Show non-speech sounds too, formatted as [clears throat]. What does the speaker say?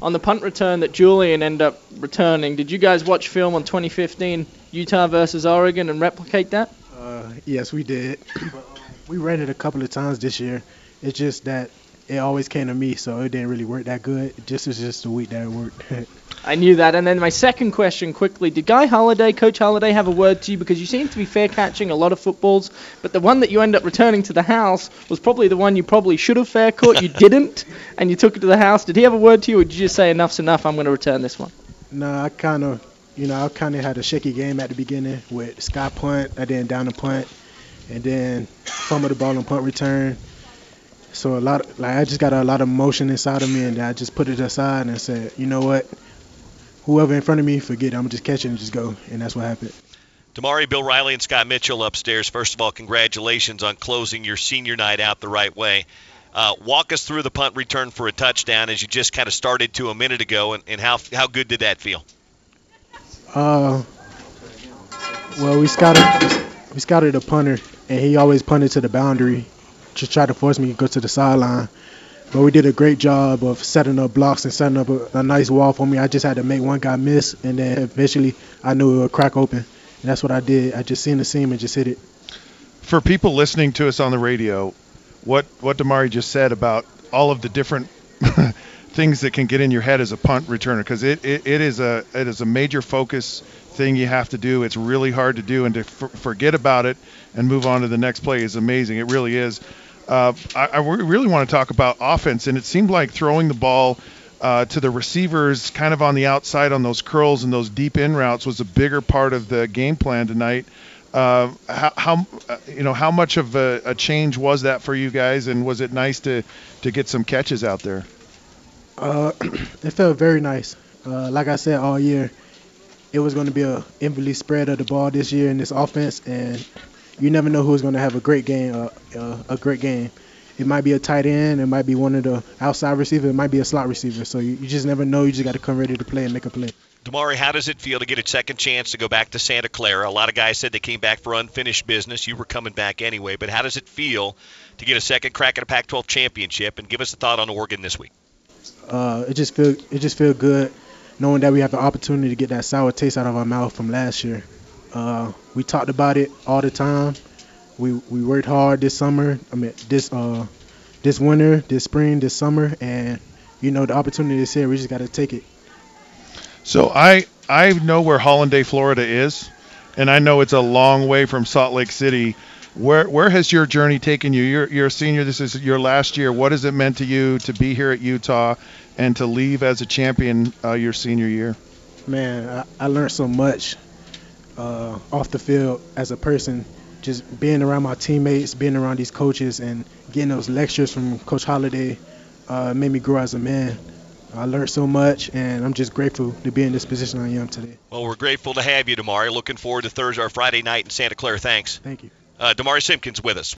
on the punt return that Julian ended up returning. Did you guys watch film on 2015 Utah versus Oregon and replicate that? Uh, yes, we did. [clears throat] we ran it a couple of times this year. It's just that it always came to me, so it didn't really work that good. This is just the week that it worked. [laughs] I knew that. And then my second question, quickly, did Guy Holliday, Coach Holliday, have a word to you because you seem to be fair catching a lot of footballs, but the one that you end up returning to the house was probably the one you probably should have fair caught. You [laughs] didn't, and you took it to the house. Did he have a word to you, or did you just say enough's enough? I'm going to return this one. no, I kind of, you know, I kind of had a shaky game at the beginning with Scott punt, and then down the punt, and then fumble the ball on punt return. So a lot, like I just got a lot of emotion inside of me, and I just put it aside and said, you know what, whoever in front of me, forget it. I'm just catching and just go, and that's what happened. Demari, Bill Riley, and Scott Mitchell upstairs. First of all, congratulations on closing your senior night out the right way. Uh, walk us through the punt return for a touchdown as you just kind of started to a minute ago, and, and how how good did that feel? Uh, well, we scouted we scouted a punter, and he always punted to the boundary, just tried to force me to go to the sideline. But we did a great job of setting up blocks and setting up a, a nice wall for me. I just had to make one guy miss, and then eventually I knew it would crack open. And that's what I did. I just seen the seam and just hit it. For people listening to us on the radio, what what Demari just said about all of the different [laughs] things that can get in your head as a punt returner, because it, it, it is a it is a major focus thing you have to do. It's really hard to do, and to f- forget about it and move on to the next play is amazing. It really is. Uh, I, I really want to talk about offense, and it seemed like throwing the ball uh, to the receivers, kind of on the outside on those curls and those deep in routes, was a bigger part of the game plan tonight. Uh, how, how uh, you know how much of a, a change was that for you guys, and was it nice to to get some catches out there? Uh, [clears throat] it felt very nice. Uh, like I said all year, it was going to be a evenly spread of the ball this year in this offense, and you never know who's going to have a great game. Uh, uh, a great game. It might be a tight end. It might be one of the outside receivers. It might be a slot receiver. So you, you just never know. You just got to come ready to play and make a play. Demari, how does it feel to get a second chance to go back to Santa Clara? A lot of guys said they came back for unfinished business. You were coming back anyway, but how does it feel to get a second crack at a Pac-12 championship? And give us a thought on Oregon this week. Uh, it just feel it just feel good knowing that we have the opportunity to get that sour taste out of our mouth from last year. Uh, we talked about it all the time. We we worked hard this summer. I mean this uh this winter, this spring, this summer, and you know the opportunity is here. We just got to take it. So I I know where Hallandale, Florida is, and I know it's a long way from Salt Lake City. Where where has your journey taken you? You're you're a senior. This is your last year. What has it meant to you to be here at Utah and to leave as a champion uh, your senior year? Man, I, I learned so much uh, off the field as a person. Just being around my teammates, being around these coaches, and getting those lectures from Coach Holliday uh, made me grow as a man. I learned so much, and I'm just grateful to be in this position I am today. Well, we're grateful to have you, Demari. Looking forward to Thursday or Friday night in Santa Clara. Thanks. Thank you. Uh, Demari Simpkins with us.